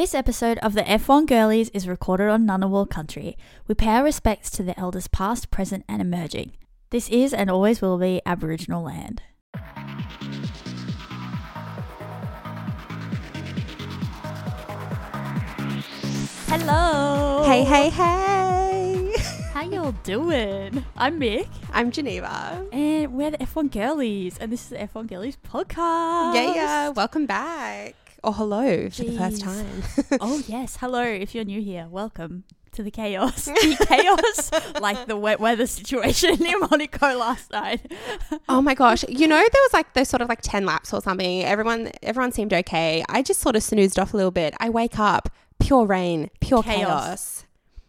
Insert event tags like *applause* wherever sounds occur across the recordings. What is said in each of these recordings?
This episode of the F1 Girlies is recorded on Ngunnawal country. We pay our respects to the elders past, present, and emerging. This is and always will be Aboriginal land. Hello. Hey, hey, hey. How y'all doing? I'm Mick, I'm Geneva. and we're the F1 Girlies, and this is the F1 Girlies podcast. Yeah, yeah. Welcome back. Or oh, hello for the first time. Oh *laughs* yes, hello. If you're new here, welcome to the chaos. The *laughs* chaos, like the wet weather situation in *laughs* Monaco last night. oh my gosh. You know, there was like those sort of like 10 laps or something. Everyone everyone seemed okay. I just sort of snoozed off a little bit. I wake up, pure rain, pure Chaos. chaos.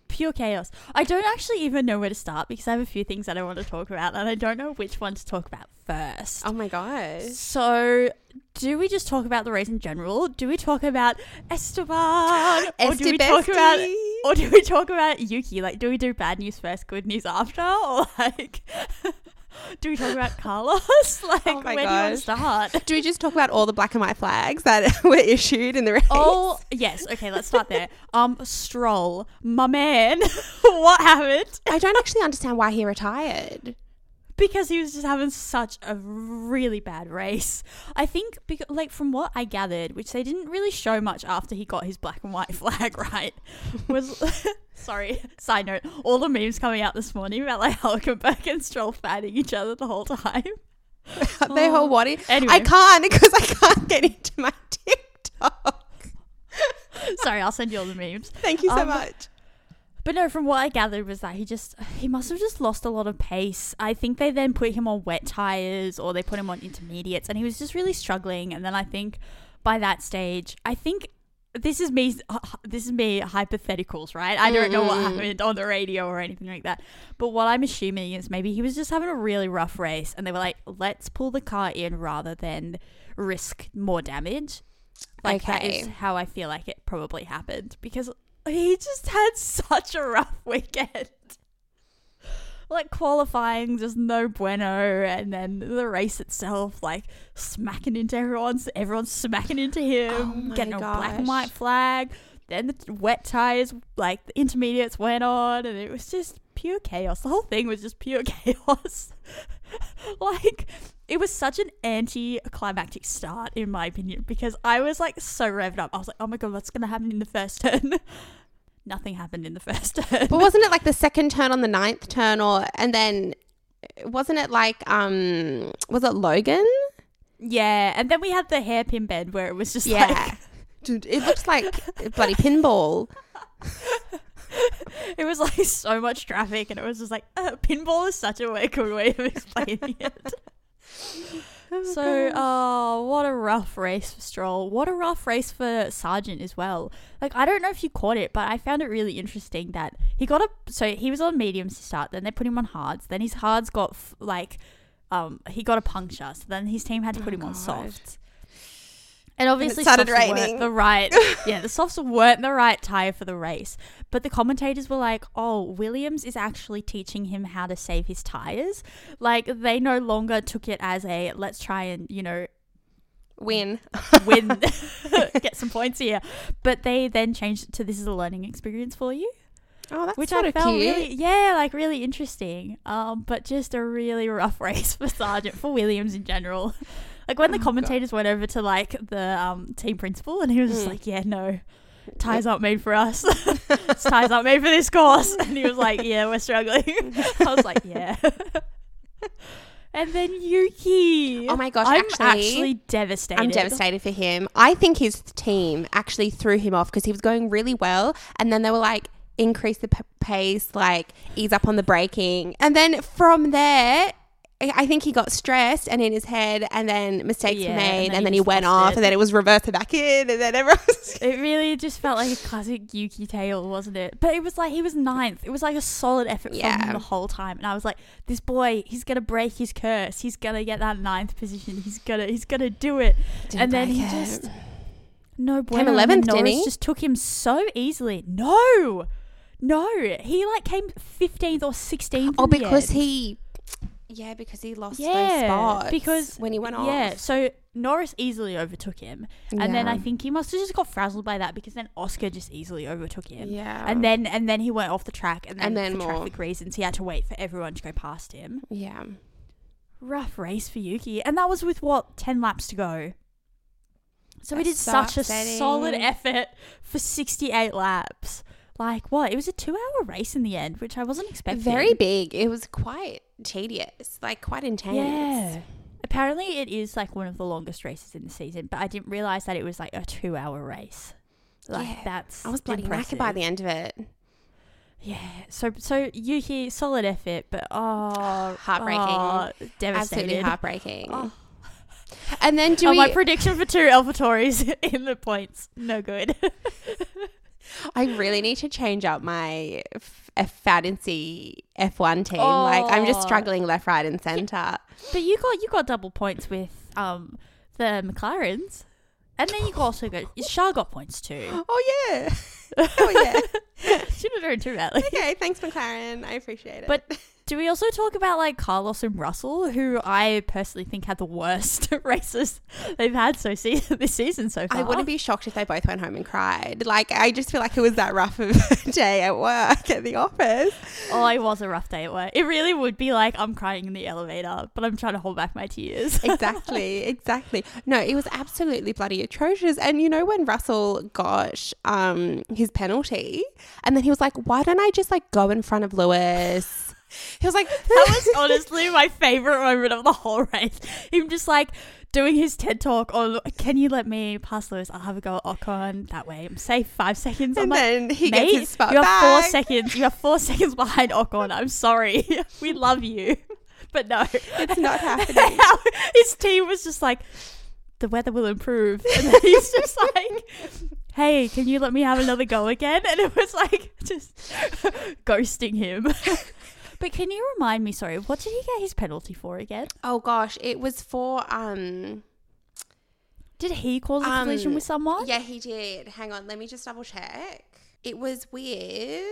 Pure chaos. I don't actually even know where to start because I have a few things that I want to talk about, and I don't know which one to talk about first. Oh my gosh. So, do we just talk about the race in general? Do we talk about Esteban, or do we talk about, or do we talk about Yuki? Like, do we do bad news first, good news after, *laughs* or like, *laughs* do we talk about Carlos? *laughs* Like, Oh where do you want to start? Do we just talk about all the black and white flags that were issued in the race? Oh yes, okay. Let's start there. Um, Stroll, my man, what happened? I don't actually understand why he retired. Because he was just having such a really bad race. I think, because, like from what I gathered, which they didn't really show much after he got his black and white *laughs* flag right, was *laughs* sorry. Side note: all the memes coming out this morning about like Hulkenberg and Stroll fighting each other the whole time. *laughs* they whole what? Anyway. I can't because I can't get into my TikTok. sorry, I'll send you all the memes. Thank you so Um, much. But no, from what I gathered was that he just he must have just lost a lot of pace. I think they then put him on wet tires or they put him on intermediates and he was just really struggling and then I think by that stage, I think this is me this is me hypotheticals, right? I don't know what happened on the radio or anything like that. But what I'm assuming is maybe he was just having a really rough race and they were like, "Let's pull the car in rather than risk more damage." Like that is Okay. how I feel like it probably happened because he just had such a rough *laughs* weekend. Like qualifying, just no bueno, and then the race itself, like smacking into everyone, everyone's smacking into him, Oh getting a black and white flag. Then the wet tires, like the intermediates went on, and it was just pure chaos. The whole thing was just pure *laughs* chaos. like it was such an anti-climactic start in my opinion because I was like so revved up. I was like, "Oh my god, what's going to happen in the first turn?" *laughs* Nothing happened in the first turn. But wasn't it like the second turn on the ninth turn, or and then wasn't it like um was it Logan? yeah, and then we had the hairpin bend where it was just Yeah, like *laughs* dude, it looks like bloody pinball. *laughs* it was like so much traffic, and it was just like uh, pinball is such a way, good way of explaining it. So, oh, what a rough race for Stroll. What a rough race for Sargeant as well. Like, I don't know if you caught it, but I found it really interesting that he got a. So he was on mediums to start, then they put him on hards. Then his hards got f- like, um, he got a puncture. So then his team had to put Oh, him on God. softs. And obviously, started softs weren't the right. *laughs* yeah, the softs weren't the right tire for the race. But the commentators were like, "Oh, Williams is actually teaching him how to save his tires." Like they no longer took it as a let's try and you know Win. win, *laughs* *laughs* get some points here. But they then changed it to this is a learning experience for you, Oh, that's which I felt cute. really, yeah, like really interesting. Um, but just a really rough race for Sargeant for Williams in general. Like when the Oh, commentators went over to like the um team principal, and he was just Mm. like, "Yeah, no." ties aren't made for us. *laughs* ties aren't made for this course. And he was like, *laughs* Yeah, we're struggling. *laughs* I was like, Yeah. and then Yuki. Oh my gosh, I'm actually- actually devastated. I'm devastated for him. I think his team actually threw him off because he was going really well, and then they were like, increase the p- pace, like ease up on the braking, and then from there. I think he got stressed and in his head, and then mistakes Yeah, were and made, then and then, he he went off, it. and then it was reversed to back in, and then everyone was *laughs* It really just felt like a classic Yuki tale, wasn't it? But it was like he was ninth. It was like a solid effort from him the whole time. And I was like, this boy, he's gonna break his curse. He's gonna get that ninth position. He's gonna he's gonna do it. Didn't and then he it. just no bueno. and 11th, then didn't he? just took him so easily. No, no, he like came fifteenth or sixteenth. Oh, because he Yeah, because he lost those spots because- when he went off. Yeah, so Norris easily overtook him. And then Yeah. I think he must have just got frazzled by that because then Oscar just easily overtook him. Yeah. And then and then he went off the track and then, And then for more. traffic reasons he had to wait for everyone to go past him. yeah. Rough race for Yuki. And that was with what, ten laps to go. So he That's did so such a upsetting. solid effort for sixty eight laps. Like what? It was a two hour race in the end, which I wasn't expecting. Very big. It was quite tedious, like quite intense. Yeah. Apparently, it is like one of the longest races in the season, but I didn't realize that it was like a two-hour race. Like Yeah. that's I was bloody knackered by the end of it. Yeah. So so Yuki, solid effort, but oh, *sighs* Heartbreaking. oh, devastated. Absolutely heartbreaking. Oh. And then do oh, we? my prediction for two AlphaTauris *laughs* in the points, no good. *laughs* I really need to change up my f- a fantasy F1 team. Like I'm just Oh. struggling left, right, and center. but you got you got double points with um the McLarens, and then you also got Shah got points too. *gasps* Oh yeah. *laughs* Oh yeah. *laughs* Shouldn't have done too badly. okay, thanks McLaren. I appreciate it. But do we also talk about like Carlos and Russell, who I personally think had the worst *laughs* races they've had so se- *laughs* this season so far? I wouldn't be shocked if they both went home and cried. Like I just feel like it was that rough of *laughs* a day at work at the office. Oh, it was a rough day at work. It really would be like I'm crying in the elevator, but I'm trying to hold back my tears. exactly, exactly. No, it was absolutely bloody atrocious. And you know when Russell got um his penalty, and then he was like, "Why don't I just like go in front of Lewis?" He was like, that was honestly my favorite moment of the whole race. Him just like doing his TED talk on, can you let me pass Lewis? I'll have a go at Ocon. That way I'm safe. Five seconds. I'm and like, then he gets his spot you have back. four seconds. You have four *laughs* seconds behind Ocon. I'm sorry. *laughs* we love you, *laughs* but no, It's not happening. His team was just like, the weather will improve, and then he's just like, hey, can you let me have another go again? And it was like just ghosting him. But can you remind me? Sorry, what did he get his penalty for again? Oh gosh, it was for um. Did he cause a Um, collision with someone? Yeah, he did. Hang on, let me just double check. It was weird.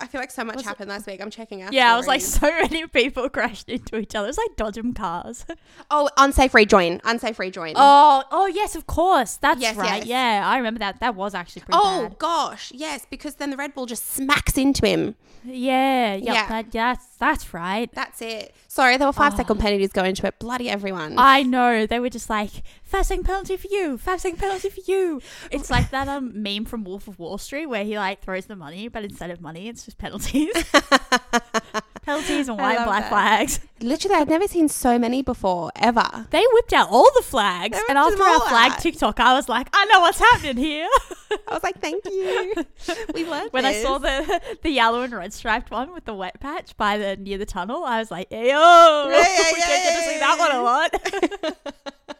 I feel like so much Was it- happened last week. I'm checking out. Yeah, I was like, so *laughs* many people crashed into each other. It was like dodgem cars. *laughs* oh, unsafe rejoin, unsafe rejoin. Oh, oh yes, of course. That's Yes, right. yes. Yeah, I remember that. That was actually pretty Oh bad. gosh, yes, because then the Red Bull just smacks into him. Yeah, yep, Yeah. That, yes, that's right. That's it. Sorry, there were five Oh. second penalties going to it. Bloody everyone. I know. They were just like, five second penalty for you, five second penalty for you. It's like that um *laughs* meme from Wolf of Wall Street where he like throws the money, but instead of money, it's just penalties. *laughs* penalties and white and black that. flags. *laughs* Literally, I've never seen so many before ever. They whipped out all the flags. And after our flag out. TikTok, I was like, I know what's happening here. *laughs* I was like, thank you. *laughs* We learned when I saw the the yellow and red striped one with the wet patch by the near the tunnel, I was like, "Yo, Yeah, we yeah, get to see that one a lot."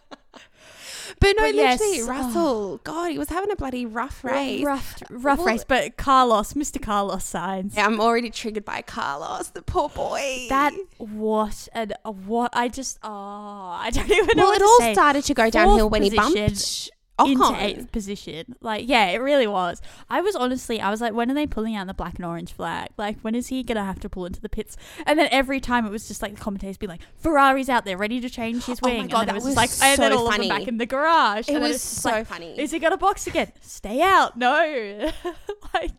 But no, But yes, literally, oh. Russell. God, he was having a bloody rough race. rough, rough Well- race. But Carlos, Mr. Carlos Sainz. Yeah, I'm already triggered by Carlos, the poor boy. That what and what I just oh I don't even know well, it all say. started to go downhill when he position bumped into eighth position. Like, yeah, it really was. I was honestly, I was like, when are they pulling out the black and orange flag? Like, when is he gonna have to pull into the pits? And then every time it was just like the commentators being like, Ferrari's out there ready to change his wing. Oh my. God, and then that it was, was just like, and then so all of them back in the garage. It and then was so like, funny. Is he gonna box again? Stay out. No. *laughs* like,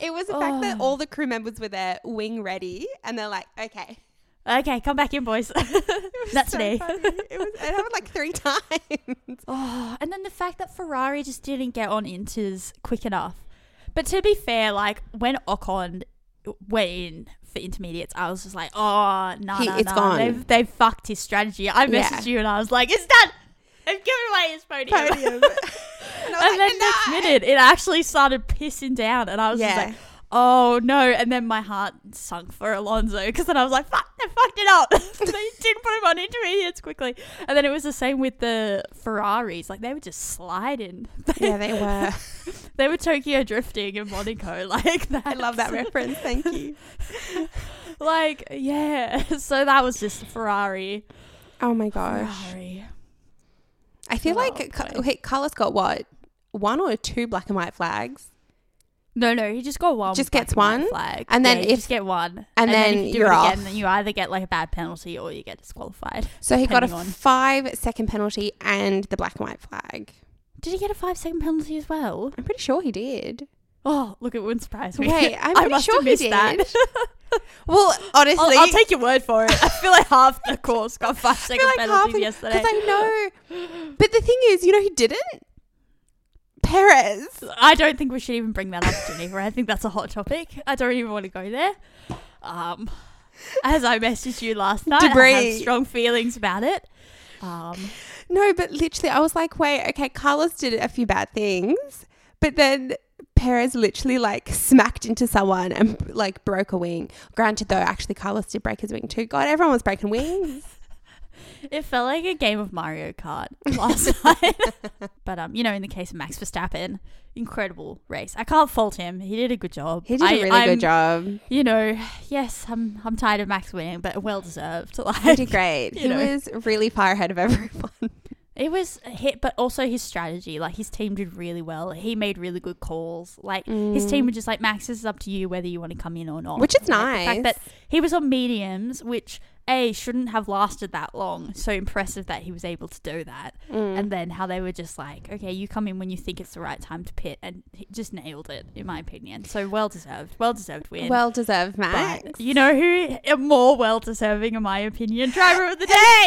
It was the fact that Oh. all the crew members were there, wing ready, and they're like, okay. Okay, come back in, boys. *laughs* Not So today. It was. It happened like three *laughs* times. Oh, and then the fact that Ferrari just didn't get on inters quick enough. But to be fair, like when Ocon went in for intermediates, I was just like, oh, no, no, it's no. gone. They've, they've fucked his strategy. I Yeah. messaged you and I was like, it's done. They've given away his podium. Podium. *laughs* and and like, then next minute, it actually started pissing down, and I was just like, "Oh no!" And then my heart sunk for Alonso because then I was like, "Fuck, they fucked it up. *laughs* they didn't put him on intermediates quickly." And then it was the same with the Ferraris; like they were just sliding. *laughs* Yeah, they were. *laughs* they were Tokyo drifting in Monaco, like that. I love that reference. Thank you. Like, yeah. So that was just Ferrari. Oh my gosh. Ferrari. I feel Oh, like okay. wait, Carlos got what one or two black and white flags. No, no, he just got one. Just gets one? flag, And then Yeah, you if- just get one, and then if you do you're it off. again, then you either get like a bad penalty or you get disqualified. So he got a Depending on- five second penalty and the black and white flag. Did he get a five second penalty as well? I'm pretty sure he did. Oh, look, it wouldn't surprise me. Wait, I'm *laughs* I pretty must sure have he missed did. that. *laughs* Well, honestly, I'll, I'll take your word for it. I feel like half the course got five *laughs* second I second half penalties yesterday. because I know. But the thing is, you know, he didn't. Perez. I don't think we should even bring that up, Geneva. I think that's a hot topic. I don't even want to go there. Um, as I messaged you last night, I have strong feelings about it. Um, No, but literally, I was like, wait, okay, Carlos did a few bad things, but then Perez literally like smacked into someone and like broke a wing. Granted, though, actually, Carlos did break his wing too. God, everyone was breaking wings. It felt like a game of Mario Kart last *laughs* night. *laughs* but um, you know, in the case of Max Verstappen, incredible race. I can't fault him. He did a good job. He did I- a really I'm- good job. You know, yes, I'm I'm tired of Max winning, but well deserved. *laughs* He Like did great. He know. was really far ahead of everyone. It was a hit, but also his strategy. Like his team did really well. He made really good calls. Like his team were just like, Max, this is up to you whether you want to come in or not. Mm. Which is Like, The fact nice. that he was on mediums, which a shouldn't have lasted that long. So impressive that he was able to do that. Mm. And then how they were just like, okay, you come in when you think it's the right time to pit, and he just nailed it, in my opinion. So well deserved, well deserved win. Well deserved, Max. but you know who more well deserving, in my opinion? Driver of the day.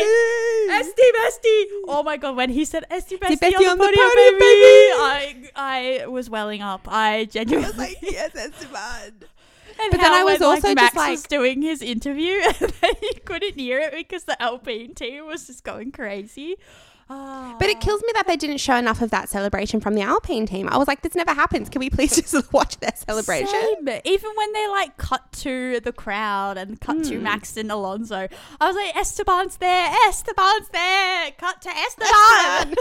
Estie Bestie! Oh my god, when he said Estie Bestie, Bestie on, the podium, podium, baby! I I was welling up. I genuinely. I was like, yes, Esteban. And But then I was when, also like, just Max was doing his interview, *laughs* and then he couldn't hear it because the Alpine team was just going crazy. But it kills me that they didn't show enough of that celebration from the Alpine team. I was like, this never happens. Can we please *laughs* just watch their celebration? Same. Even when they like cut to the crowd and cut to Hmm. Max and Alonso, I was like, Esteban's there, Esteban's there, cut to *laughs* Esteban.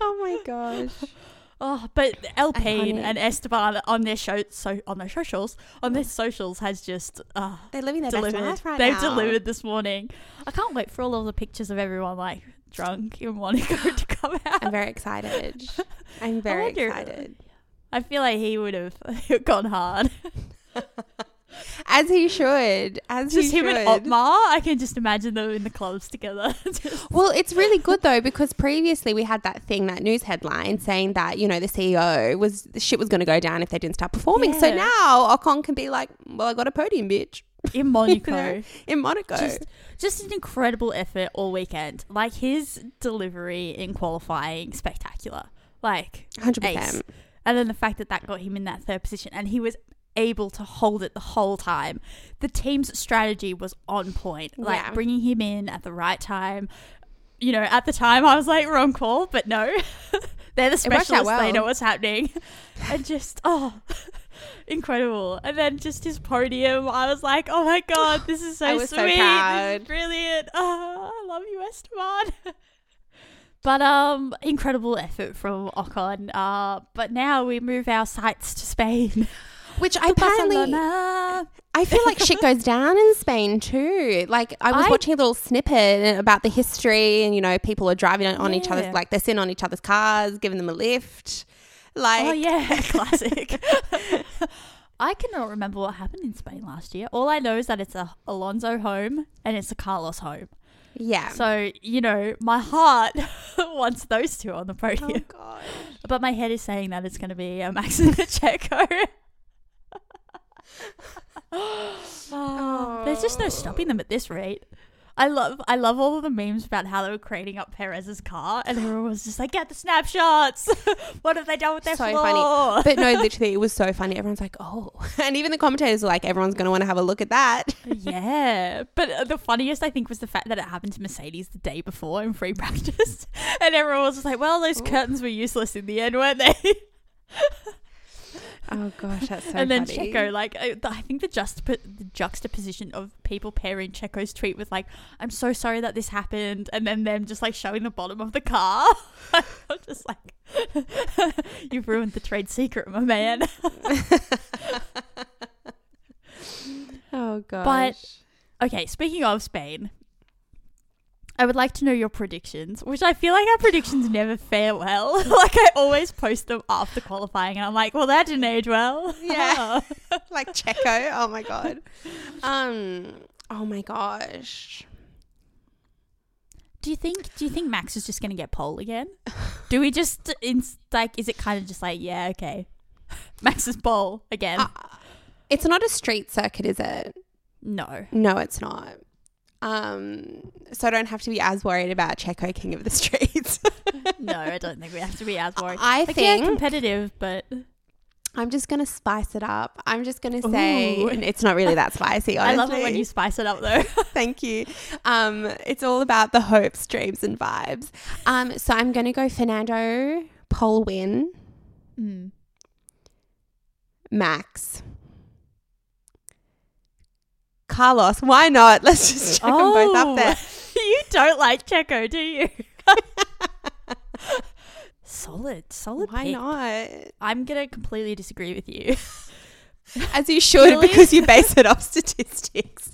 oh my gosh. Oh, but El Iconic. and Esteban on their show, so on their socials, on their socials has just uh, They're living their delivered. best life right They've now. delivered this morning. I can't wait for all of the pictures of everyone like drunk in Monaco *laughs* to come out. I'm very excited. I'm *laughs* very wonder- excited. I feel like he would have *laughs* gone hard. As he should. As Just him should. and Otmar, I can just imagine them in the clubs together. *laughs* Well, it's really good though because previously we had that thing, that news headline saying that you know the CEO was the shit was going to go down if they didn't start performing. So now Ocon can be like, "Well, I got a podium, bitch," *laughs* in Monaco. know, in Monaco. Just, just an incredible effort all weekend. Like his delivery in qualifying, spectacular. Like Hundred ace. percent. And then the fact that that got him in that third position and he was able to hold it the whole time. The team's strategy was on point. Like Yeah. bringing him in at the right time. You know, at the time I was like wrong call, but no. *laughs* They're the It worked out specialists. They know what's happening. *laughs* and just oh *laughs* incredible. And then just his podium, I was like, "Oh my god, this is *sighs* so I was sweet. so This is brilliant. Oh, I love you, Esteban." But um, incredible effort from Ocon. Uh, but now we move our sights to Spain. Which I apparently, I feel like shit goes down in Spain too. Like I was I- watching a little snippet about the history, and you know, people are driving on each Yeah. other's, like they're sitting on each other's cars, giving them a lift. Like, Oh yeah, *laughs* classic. *laughs* I cannot remember what happened in Spain last year. All I know is that it's a Alonso home and it's a Carlos home. yeah. So you know, my heart *laughs* wants those two on the oh podium, god. but my head is saying that it's going to be a Max and a Checo. Oh, *gasps* There's just no stopping them at this rate. I love I love all of the memes about how they were crating up Perez's car and everyone was just like, get the snapshots. *laughs* what have they done with their So floor? funny. But no, literally, it was so funny. Everyone's like, oh. *laughs* And even the commentators were like, everyone's going to want to have a look at that. *laughs* yeah. But uh, the funniest I think was the fact that it happened to Mercedes the day before in free practice. and everyone was just like, well, those curtains were useless in the end, weren't they? Oh, gosh, that's so and then funny. Checo, like, uh, I, I think the, juxtap- the juxtaposition of people pairing Checo's tweet with, like, I'm so sorry that this happened, and then them just, like, showing the bottom of the car. *laughs* I'm just like, *laughs* you've ruined the trade secret, my man. *laughs* Oh, gosh. But okay, speaking of Spain, I would like to know your predictions, which I feel like our predictions never fare well. *laughs* like I always post them after qualifying, and I'm like, well, that didn't age well. Yeah. *laughs* like Checo. Oh my god. Um. Oh my gosh. do you think? Do you think Max is just gonna get pole again? Do we just in like? Is it kind of just like, yeah, okay, *laughs* Max is pole again? Uh, it's not a street circuit, is it? no. No, it's not. Um. So I don't have to be as worried about Checo King of the Streets. *laughs* no, I don't think we have to be as worried. I Like, yeah, think competitive, but I'm just gonna spice it up. I'm just gonna say Ooh. it's not really that spicy. Honestly. *laughs* I love it when you spice it up though. *laughs* Thank you. Um, it's all about the hopes, dreams, and vibes. Um, so I'm gonna go Fernando, pole win, mm. Max, Carlos. Why not? Let's just *laughs* check them both up there. Oh, *laughs* you don't like Checo, do you? *laughs* solid, solid. Why pick. not? I'm gonna completely disagree with you. As you should, Really? because you base it off statistics.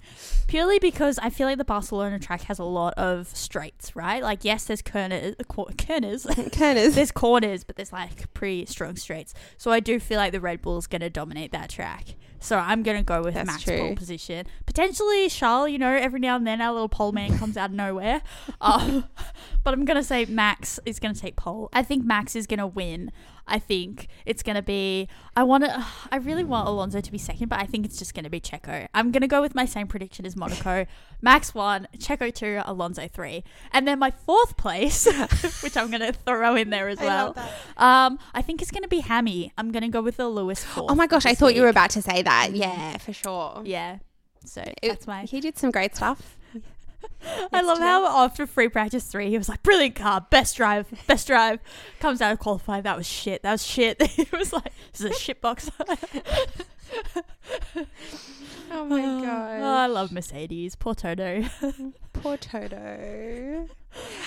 Purely because I feel like the Barcelona track has a lot of straights, right? Like, yes, there's corners, *laughs* cor- corners. *laughs* Corners. there's corners, but there's like pretty strong straights. So I do feel like the Red Bull's going to dominate that track. So I'm going to go with That's Max true. pole position. Potentially Charles, you know, every now and then our little pole man comes out of nowhere. Um, *laughs* but I'm going to say Max is going to take pole. I think Max is going to win. I think it's going to be. I want to. I really want Alonso to be second, but I think it's just going to be Checo. I'm going to go with my same prediction as Monaco. *laughs* Max one, Checo two, Alonso three, and then my fourth place, *laughs* which I'm going to throw in there as I well. Um, I think it's going to be Hammy. I'm going to go with the Lewis *gasps* fourth. Oh my gosh, I thought you were about to say that. Yeah, for sure. Yeah. So It- that's my. He did some great stuff. *laughs* I love how after free practice three, he was like, "Brilliant car, best drive, best drive." Comes out of qualify, that was shit. That was shit. *laughs* it was like, "This is a shit box." *laughs* Oh my Oh, god. I love Mercedes. Poor Toto. Poor Toto.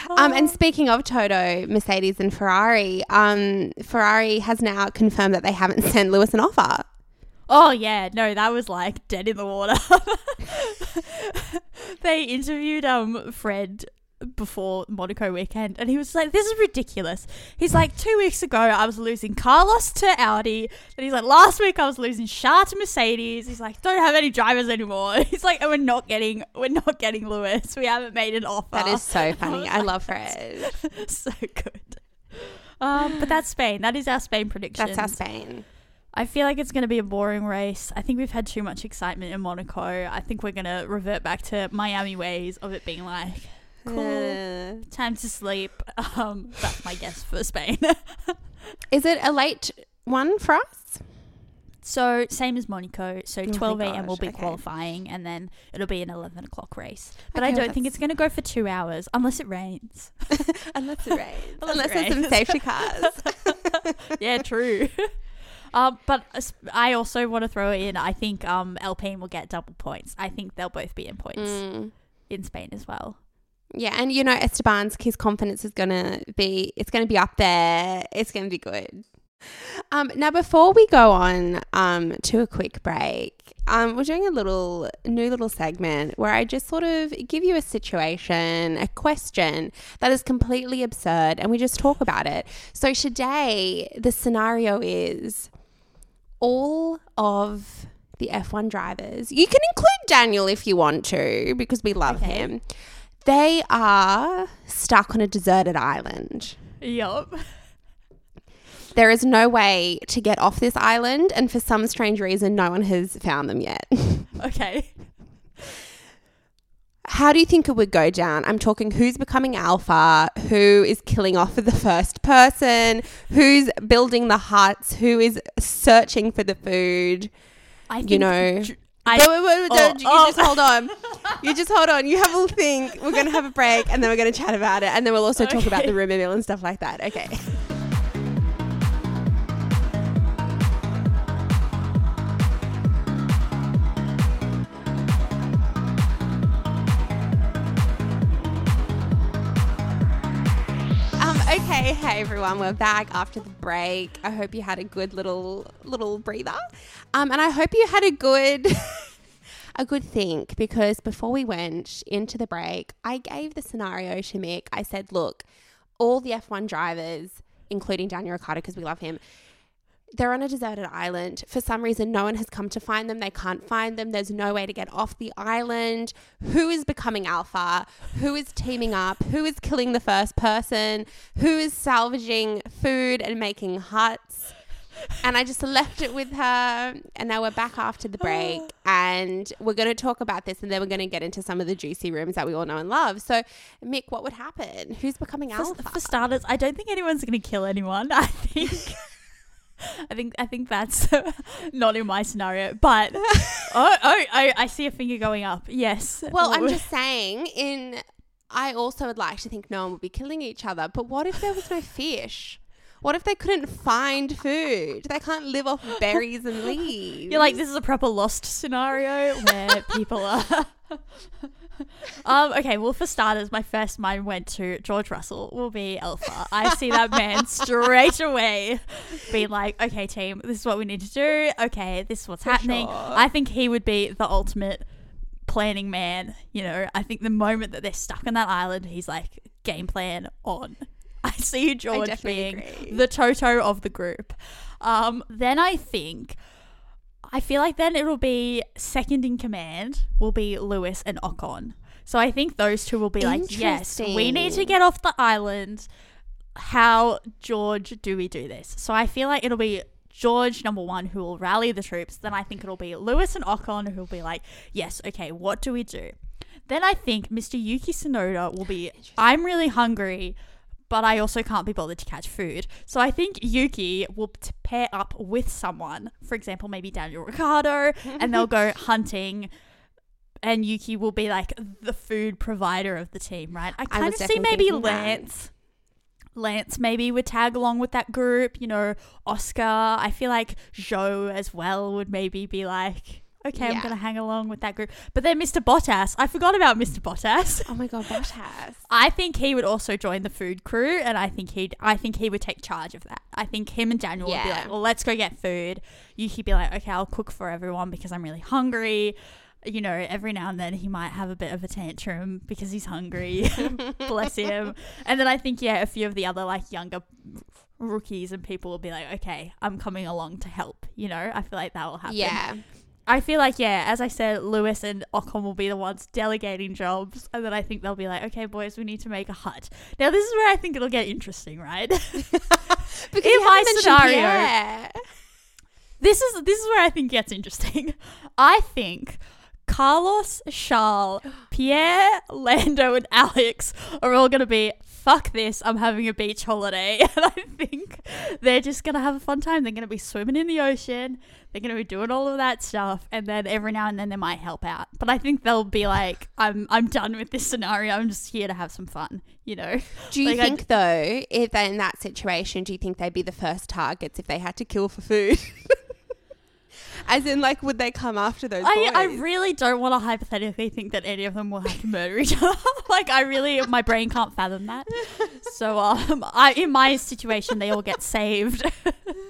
Um, and speaking of Toto, Mercedes and Ferrari, um, Ferrari has now confirmed that they haven't sent Lewis an offer. Oh yeah, no, that was like dead in the water. They interviewed um Fred before Monaco weekend and he was like, This is ridiculous. He's like, two weeks ago I was losing Carlos to Audi. And he's like, last week I was losing Shah to Mercedes. He's like, don't have any drivers anymore. *laughs* He's like, and we're not getting we're not getting Lewis. We haven't made an offer. That is so funny. I like, love *laughs* Fred. *laughs* so good. Um, but that's Spain. That is our Spain prediction. That's our Spain. I feel like it's going to be a boring race. I think we've had too much excitement in Monaco. I think we're going to revert back to Miami ways of it being like, cool, time to sleep. *laughs* Um, that's my guess for Spain. *laughs* is it a late one for us? so same as Monaco. So Oh 12 a.m. will be okay. qualifying, and then it'll be an 11 o'clock race. But Okay, I don't think it's going to go for two hours unless it rains. *laughs* Unless it rains. Unless Unless it there's some safety cars. yeah, true. Um, but I also want to throw in. I think um, Alpine will get double points. I think they'll both be in points Mm. in Spain as well. Yeah, and you know Esteban's his confidence is gonna be it's gonna be up there. It's gonna be good. Um, now before we go on um, to a quick break, um, we're doing a little new little segment where I just sort of give you a situation, a question that is completely absurd, and we just talk about it. So today the scenario is all of the F1 drivers. You can include Daniel if you want to because we love Okay. him. They are stuck on a deserted island. Yup. There is no way to get off this island, and for some strange reason, no one has found them yet. *laughs* Okay. How do you think it would go down? I'm talking who's becoming alpha, who is killing off the first person, who's building the huts, who is searching for the food. I think You know. dr- I, wait, wait, wait, wait, oh, you oh. just hold on. *laughs* You just hold on. You have a little think. We're going to have a break and then we're going to chat about it. And then we'll also talk about Okay. the rumor mill and stuff like that. Okay. Okay, hey everyone, we're back after the break. I hope you had a good little little breather, um, and I hope you had a good. *laughs* a good think because before we went into the break, I gave the scenario to Mick. I said, look, all the F1 drivers, including Daniel Ricciardo, because we love him, they're on a deserted island. For some reason, no one has come to find them. They can't find them. There's no way to get off the island. Who is becoming alpha? Who is teaming up? Who is killing the first person? Who is salvaging food and making huts? And I just left it with her. And now we're back after the break. *gasps* And we're going to talk about this. And then we're going to get into some of the juicy rooms that we all know and love. So, Mick, what would happen? Who's becoming For, alpha? for starters, I don't think anyone's going to kill anyone. *laughs* I think. I think I think that's *laughs* not in my scenario, but *laughs* oh oh I, I see a finger going up. Yes. Well, I'm just saying, in I also would like to think no one would be killing each other, but what if there was no *laughs* fish? What if they couldn't find food? They can't live off berries and leaves. You're like this is a proper lost scenario where people are. *laughs* um. Okay. Well, for starters, my first mind went to George Russell. Will be Alpha. I see that man *laughs* straight away, being like, "Okay, team, this is what we need to do. Okay, this is what's For happening." sure. I think he would be the ultimate planning man. You know, I think the moment that they're stuck on that island, he's like, "Game plan on." I see George definitely being agree. the Toto of the group. Um, then I think I feel like then it'll be second in command will be Lewis and Ocon. So I think those two will be like, yes, we need to get off the island. How George do we do this? So I feel like it'll be George number one who will rally the troops. Then I think it'll be Lewis and Ocon who will be like, yes, okay, what do we do? Then I think Mr. Yuki Tsunoda will be, I'm really hungry, but I also can't be bothered to catch food. So I think Yuki will pair up with someone, for example, maybe Daniel Ricciardo, and they'll go *laughs* hunting. And Yuki will be like the food provider of the team, right? I I kind was of see maybe thinking that. Lance. Lance maybe would tag along with that group, you know, Oscar. I feel like Zhou as well would maybe be like, okay, I'm going to hang along with that group. But then Mr. Bottas, I forgot about Mr. Bottas. Oh my god, Bottas. *laughs* I think he would also join the food crew, and I think he'd. I think he would take charge of that. I think him and Daniel would be like, "Well, let's go get food." Yuki be like, "Okay, I'll cook for everyone because I'm really hungry." You know, every now and then he might have a bit of a tantrum because he's hungry. *laughs* *laughs* Bless him. And then I think yeah, a few of the other like younger rookies and people will be like, "Okay, I'm coming along to help." You know, I feel like that will happen. Yeah. I feel like yeah, as I said, Lewis and Ocon will be the ones delegating jobs, and then I think they'll be like, "Okay, boys, we need to make a hut." Now, this is where I think it'll get interesting, right? *laughs* *laughs* Because In my scenario- this is this is where I think it gets interesting. *laughs* I think Carlos, Charles, Pierre, Lando, and Alex are all gonna be fuck this. I'm having a beach holiday, *laughs* and I think they're just gonna have a fun time. They're gonna be swimming in the ocean. They're gonna be doing all of that stuff, and then every now and then they might help out. But I think they'll be like, I'm I'm done with this scenario. I'm just here to have some fun, you know. Do you Like, think though, if they're in that situation, do you think they'd be the first targets if they had to kill for food? *laughs* As in, like, would they come after those I, I boys? really don't want to hypothetically think that any of them will have to murder each other. *laughs* like I really, my brain can't fathom that. So um, I in my situation, they all get saved,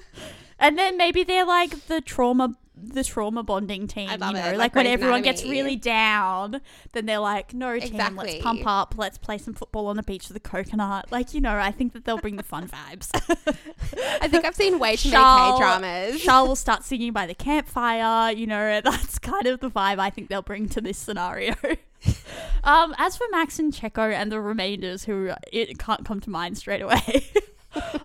*laughs* and then maybe they're like the trauma, the trauma bonding team. You know, like like, when everyone gets really down, then they're like, "No, team, Exactly. let's pump up, let's play some football on the beach with a coconut." Like you know, I think that they'll bring the fun vibes. *laughs* I think I've seen way too many K dramas. Charles will start singing by the campfire. You know, *laughs* that's kind of the vibe I think they'll bring to this scenario. *laughs* um, as for Max and Checo and the remainders, who it can't come to mind straight away,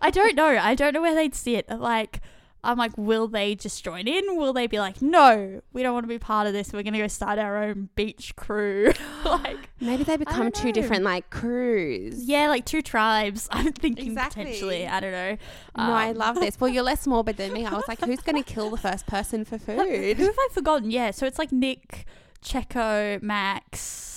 I don't know. I don't know where they'd sit. Like, I'm like, will they just join in? Will they be like, no, we don't want to be part of this. We're gonna go start our own beach crew. *laughs* like, Maybe they become two different like crews. yeah, like two tribes. *laughs* I'm thinking Exactly. potentially. I don't know. No, I Um, love this. Well, you're less morbid than me. I was like, who's going to kill the first person for food? *laughs* Who have I forgotten? Yeah, so it's like Nick, Checo, Max.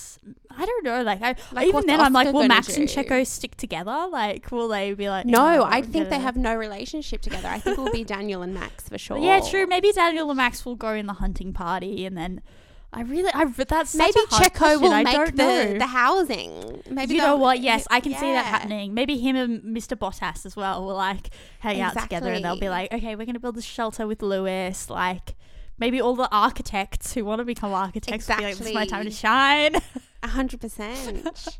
I don't know. Like, I Like, even then, I'm like, will Max and do? Checo stick together? Like, will they be like? No, "Oh, I think they have no relationship together. I think it will be Daniel and Max for *laughs* sure. Yeah, true. Maybe Daniel and Max will go in the hunting party, and then I really, I that's such Maybe Checo will I make the, the housing. Maybe you know what? Yes, I can see that happening. Maybe him and Mr. Bottas as well will like hang out together, and they'll be like, okay, we're gonna build a shelter with Lewis. Like, maybe all the architects who want to become architects feel like this is my time to shine. *laughs* A hundred percent. *laughs*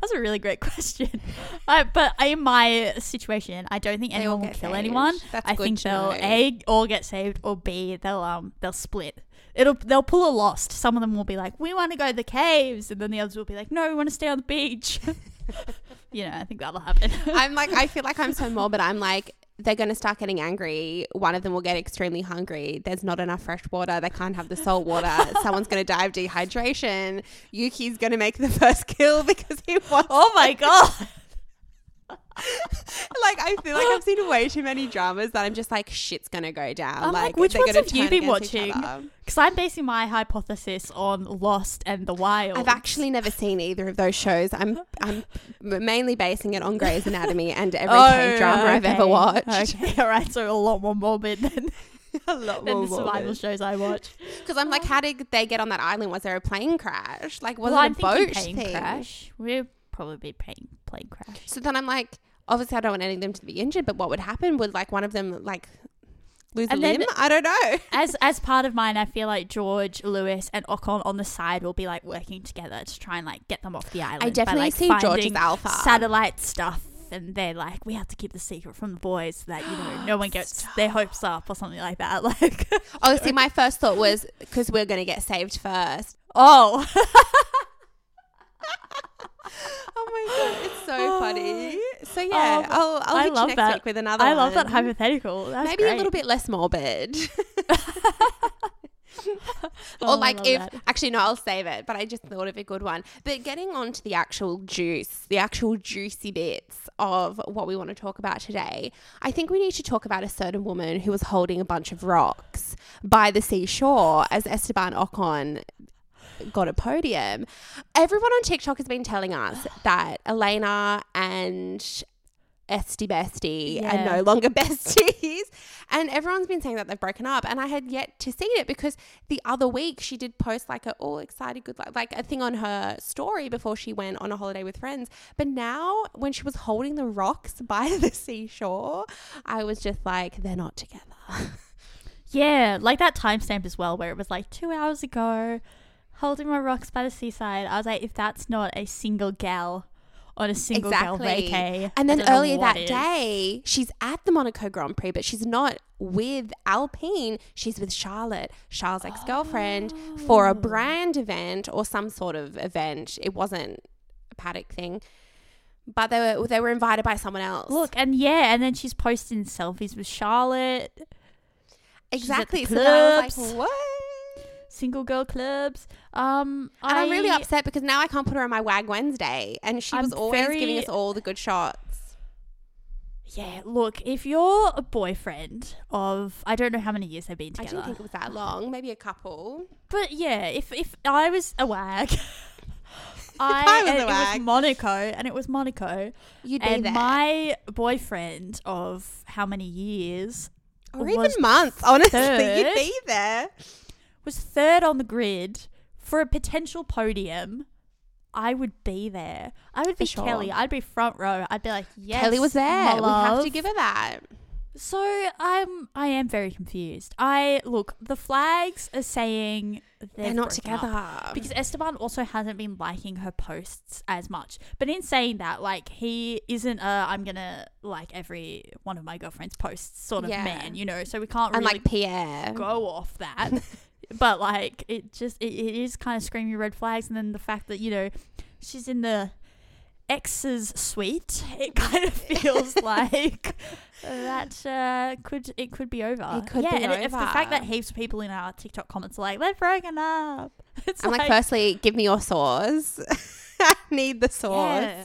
That's a really great question. *laughs* Uh, but in my situation, I don't think anyone will kill saved. anyone. That's I think they'll know. a all get saved, or b they'll um they'll split. It'll they'll pull a lost. Some of them will be like, we want to go to the caves, and then the others will be like, no, we want to stay on the beach. *laughs* you know, I think that'll happen. I'm like, I feel like I'm so morbid. I'm like, they're going to start getting angry. One of them will get extremely hungry. There's not enough fresh water. They can't have the salt water. *laughs* Someone's going to die of dehydration. Yuki's going to make the *laughs* first kill because he wants. oh my god. *laughs* *laughs* Like, I feel like I've seen way too many dramas that I'm just like, shit's to go down. I'm like, like, which ones have you been watching? Because I'm basing my hypothesis on Lost and The Wild. I've actually never seen either of those shows. I'm I'm mainly basing it on Grey's Anatomy and every K oh, drama I've ever watched. Okay, all right, so a lot more morbid than, *laughs* a lot more the survival shows I watch. Because I'm like, how did they get on that island? Was there a plane crash? Like, was well, it a I'm boat plane thing? crash. We'll probably be plane plane crash. So then I'm like, obviously, I don't want any of them to be injured, but what would happen? Would like one of them like lose And a limb? I don't know. *laughs* As as part of mine, I feel like George, Lewis, and Ocon on the side will be like working together to try and like get them off the island. I by, definitely like, see George as alpha. satellite stuff. And they're like, we have to keep the secret from the boys so that you know no one gets *gasps* their hopes up or something like that. *laughs* Like, oh, Obviously, *laughs* my first thought was because we're going to get saved first. oh, Oh my god, it's so funny. Oh. So yeah, Oh, I'll I'll I love that. with another. I love that hypothetical. That's Maybe a little bit less morbid. *laughs* *laughs* Oh, or like if that. actually no, I'll save it. But I just thought of a good one. But getting on to the actual juice, the actual juicy bits of what we want to talk about today, I think we need to talk about a certain woman who was holding a bunch of rocks by the seashore as Esteban Ocon got a podium. Everyone on TikTok has been telling us *gasps* that Elena and Estie Bestie are Yeah. no longer *laughs* besties. And everyone's been saying that they've broken up. And I had yet to see it because the other week she did post like a all excited good luck, like a thing on her story before she went on a holiday with friends. But now when she was holding the rocks *laughs* by the seashore, I was just like, they're not together. *laughs* Yeah, like that timestamp as well, where it was like two hours ago, holding my rocks by the seaside. I was like, if that's not a single gal on a single gal Exactly. vacay. And then earlier that is. day, she's at the Monaco Grand Prix, but she's not with Alpine. She's with Charlotte, Charles' ex girlfriend, for Oh. a brand event or some sort of event. It wasn't a paddock thing, but they were they were invited by someone else. Look, and yeah, and then she's posting selfies with Charlotte, she's at the exactly. So I was like, what? Single girl clubs. Um, And I, am really upset because now I can't put her on my WAG Wednesday, and she I'm was always giving us all the good shots. Yeah, look, if you're a boyfriend of I don't know how many years they've been together. I didn't think it was that long, maybe a couple. but yeah, if if I was a wag. *laughs* I, I was a it was Monaco, and it was Monaco, You'd be and there, my boyfriend of how many years or even months. Honestly, you'd be there. Was third on the grid for a potential podium, I would be there. I would For be sure. Kelly. I'd be front row. I'd be like, yes, Kelly was there. We have to give her that. So I'm I am very confused. I look the flags are saying They're not together. because Esteban also hasn't been liking her posts as much. But in saying that, like he isn't a I'm gonna like every one of my girlfriend's posts sort of Yeah. man, you know. So we can't and really like Pierre. go off that. *laughs* but like it just it, it is kind of screaming red flags, and then the fact that you know she's in the ex's suite, *laughs* it kind of *laughs* feels like that uh, could it could be over. It could yeah, be and if the fact that heaps of people in our TikTok comments are like they're broken up. *laughs* It's I'm like, firstly, give me your sauce. I need the sauce. yeah.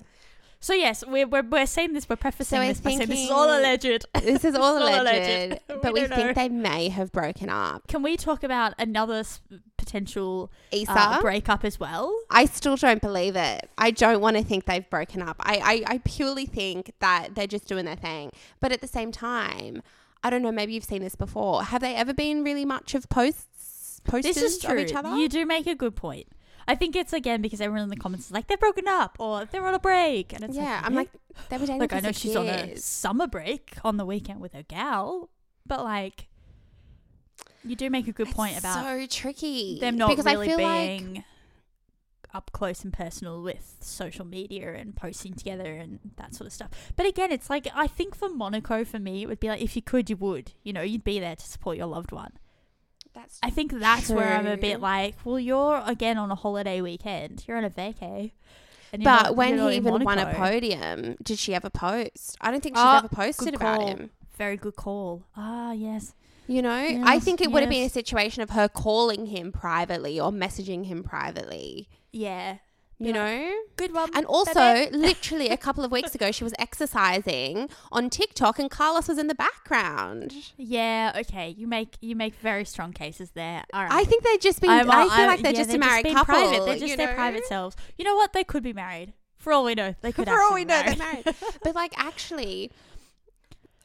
So yes, we're, we're we're saying this. We're prefacing So this by saying this is all alleged. *laughs* *laughs* This is all alleged, alleged. *laughs* We but we don't think know. they may have broken up. Can we talk about another s- potential Issa, uh, breakup as well? I still don't believe it. I don't want to think they've broken up. I, I, I purely think that they're just doing their thing. But at the same time, I don't know, maybe you've seen this before. Have they ever been really much of posts posters This is true. of each other? You do make a good point. I think it's again because everyone in the comments is like they're broken up or they're on a break, and it's yeah, like, I'm like, they were dating look, I know she's on a summer break on the weekend with her gal, but like, you do make a good It's point about so tricky. them not because really I feel like being up close and personal with social media and posting together and that sort of stuff. But again, it's like I think for Monaco, for me, it would be like if you could, you would. You know, you'd be there to support your loved one. That's I think that's where I'm a bit like, well, you're again on a holiday weekend. You're on a vacay. But not- when he even won a podium, did she ever post? I don't think she's Ah, ever posted about him. Very good call. Ah, yes. You know, I think it would have been a situation of her calling him privately or messaging him privately. Yeah. You like, know, Good one. and also, *laughs* literally a couple of weeks ago, she was exercising on TikTok, and Carlos was in the background. Yeah, okay. You make you make very strong cases there. All right. I think they've just been. I'm- I feel I'm- like they're yeah, just they're a married being couple. Private. They're just their know? private selves. You know what? They could be married. For all we know, they could. *laughs* For all we know, be they're married. But like, actually,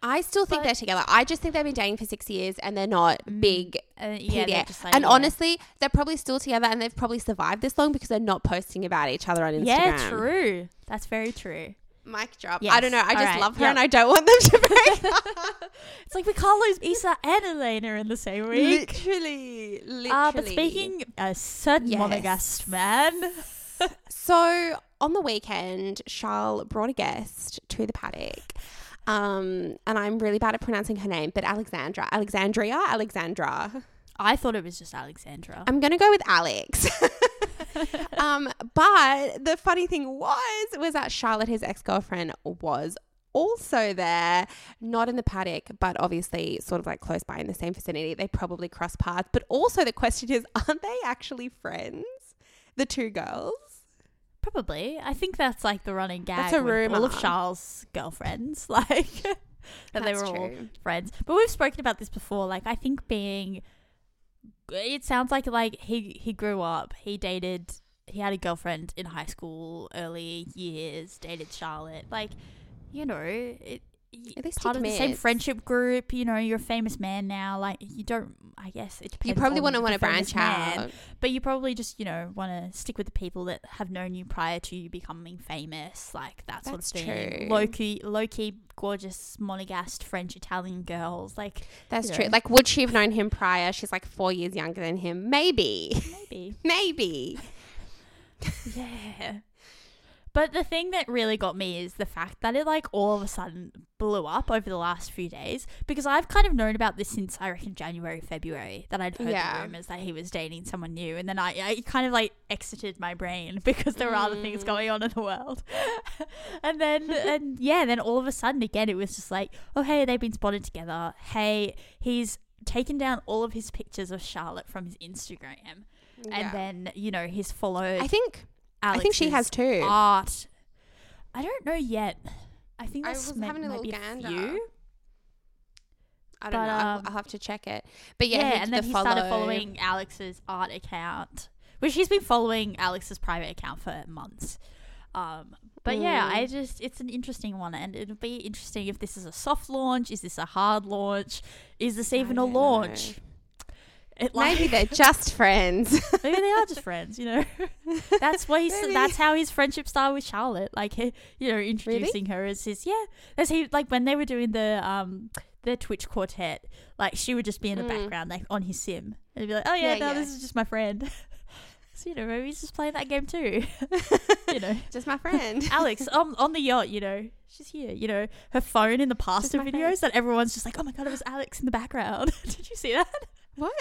I still think But- they're together. I just think they've been dating for six years and they're not Mm. big. Uh, yeah, they're just like, and yeah. honestly, they're probably still together and they've probably survived this long because they're not posting about each other on Instagram. yeah, true. That's very true. Mic drop. Yes. I don't know. I All just right. love her Yep. and I don't want them to *laughs* break up. It's like we can't lose Issa and Elena in the same week. literally, literally. Uh, but speaking a certain Yes. monegasque man, So on the weekend, Charles brought a guest to the paddock. Um, and I'm really bad at pronouncing her name, but Alexandra, Alexandria, Alexandra. I thought it was just Alexandra. I'm gonna go with Alex. *laughs* um, but the funny thing was, was that Charlotte, his ex girlfriend, was also there, not in the paddock, but obviously sort of like close by in the same vicinity. They probably cross paths. But also the question is, *laughs* aren't they actually friends? The two girls. Probably. I think that's like the running gag. That's a with All of. Charles' girlfriends, *laughs* like that they That's were all friends. But we've spoken about this before. Like I think being, it sounds like like he he grew up. He dated. He had a girlfriend in high school, early years. Dated Charlotte. Like, you know, it. At least part of the same friendship group, you know, you're a famous man now. Like you don't, I guess it depends. You probably on wouldn't want to branch man. out. But you probably just, you know, want to stick with the people that have known you prior to you becoming famous, like that sort That's of thing. true. Low key, low key, gorgeous, Monegasque French Italian girls, like That's true. know. Like, would she have known him prior? She's like four years younger than him. Maybe. maybe, *laughs* Maybe. *laughs* yeah. But the thing that really got me is the fact that it like all of a sudden blew up over the last few days because I've kind of known about this since I reckon January, February that I'd heard Yeah. the rumors that he was dating someone new, and then I, I kind of like exited my brain *laughs* because there were other things Mm. going on in the world, *laughs* and then and yeah, then all of a sudden again it was just like, oh hey, they've been spotted together. Hey, he's taken down all of his pictures of Charlotte from his Instagram, Yeah. and then you know he's followed. I think Alex's I think she has too. art. I don't know yet. I think I that's was meant, having a might little be gander. few. I don't but, know. I'll, um, I'll have to check it. But yeah, Yeah, and then the he follow. started following Alex's art account, which he's been following Alex's private account for months. Um, but yeah, Mm. I just it's an interesting one, and it'll be interesting if this is a soft launch, is this a hard launch, is this even a don't know. It, Maybe they're *laughs* just friends. *laughs* maybe they are just friends, you know. *laughs* That's why he's Maybe. that's how his friendship started with Charlotte. Like he, you know, introducing her as his yeah. That's he like when they were doing the um the Twitch quartet, like she would just be in the Mm. background like on his sim. And he'd be like, Oh yeah, Yeah, no, yeah. this is just my friend. so you know, maybe he's just playing that game too. you know. just my friend. Alex on on the yacht, you know, she's here. You know, her phone in the pasta my friend. videos that everyone's just like, oh my god, it was Alex in the background. Did you see that? what?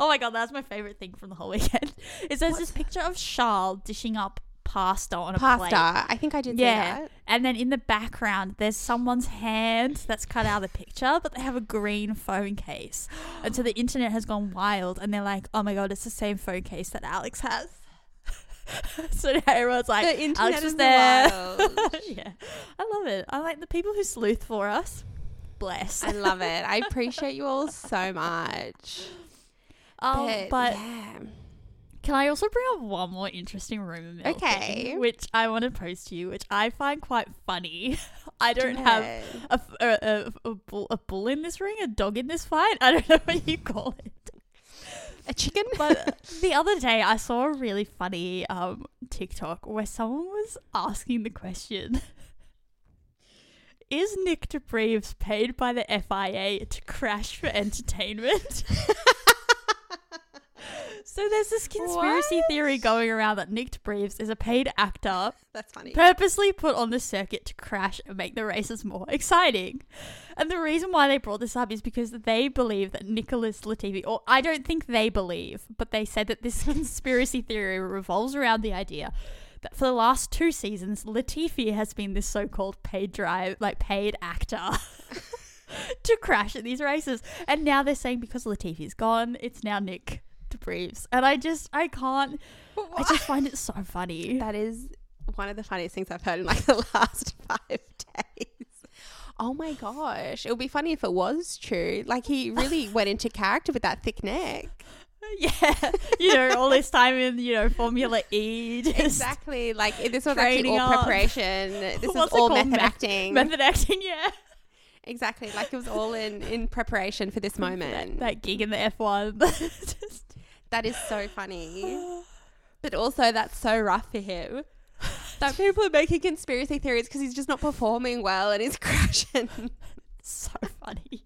Oh my god, that's my favorite thing from the whole *laughs* weekend. Is there's this picture of Charles dishing up pasta on a plate. Pasta. I think I did Yeah. say that. And then in the background, there's someone's hand that's cut out of the picture, but they have a green phone case. And so the internet has gone wild, and they're like, oh my god, it's the same phone case that Alex has. *laughs* so now everyone's like, the internet Alex was is there. wild. *laughs* yeah. I love it. I like the people who sleuth for us. Bless. I love it. I appreciate you all so much. Um, but, but yeah. Can I also bring up one more interesting rumor mill Okay. thing, which I want to post to you, which I find quite funny. *laughs* I don't Go have a, a, a, a, bull, a bull in this ring, a dog in this fight. I don't *laughs* know what you call it. a chicken. But *laughs* the other day, I saw a really funny um, TikTok where someone was asking the question Is Nyck de Vries paid by the FIA to crash for entertainment? So there's this conspiracy What? theory going around that Nyck de Vries is a paid actor *laughs* That's funny. purposely put on the circuit to crash and make the races more exciting. And the reason why they brought this up is because they believe that Nicholas Latifi, or I don't think they believe, but they said that this *laughs* conspiracy theory revolves around the idea that for the last two seasons, Latifi has been this so-called paid drive, like paid actor. *laughs* to crash at these races. And now they're saying because Latifi's gone, it's now Nyck de Vries. And I just, I can't, I just find it so funny. That is one of the funniest things I've heard in like *laughs* the last five days. Oh my gosh. It would be funny if it was true. Like he really *laughs* went into character with that thick neck. Yeah, you know, all this time in you know Formula E, Exactly. Like this was actually all up. preparation. *laughs* This is What's it all method Meth- acting. method acting. Yeah, exactly. Like it was all in in preparation for this moment. that gig in the F one. That is so funny. But also that's so rough for him. *laughs* That people are making conspiracy theories because he's just not performing well and he's *laughs* crashing. *laughs* so funny,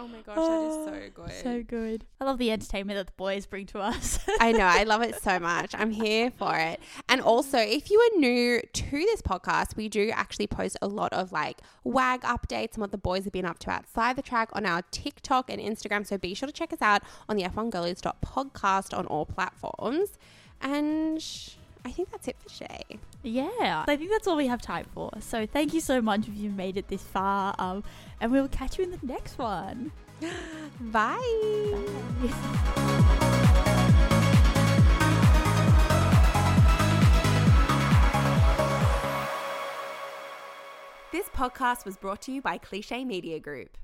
Oh my gosh, that is so ah, good. so good. I love the entertainment that the boys bring to us. I know, I love it so *laughs* much. I'm here for it. And also, if you are new to this podcast, we do actually post a lot of like WAG updates and what the boys have been up to outside the track on our TikTok and Instagram. So be sure to check us out on the F1Girlies podcast on all platforms. And I think that's it for Shay. yeah, I think that's all we have time for. So thank you so much if you've made it this far. Um, and we'll catch you in the next one. *gasps* Bye. This podcast was brought to you by Cliche Media Group.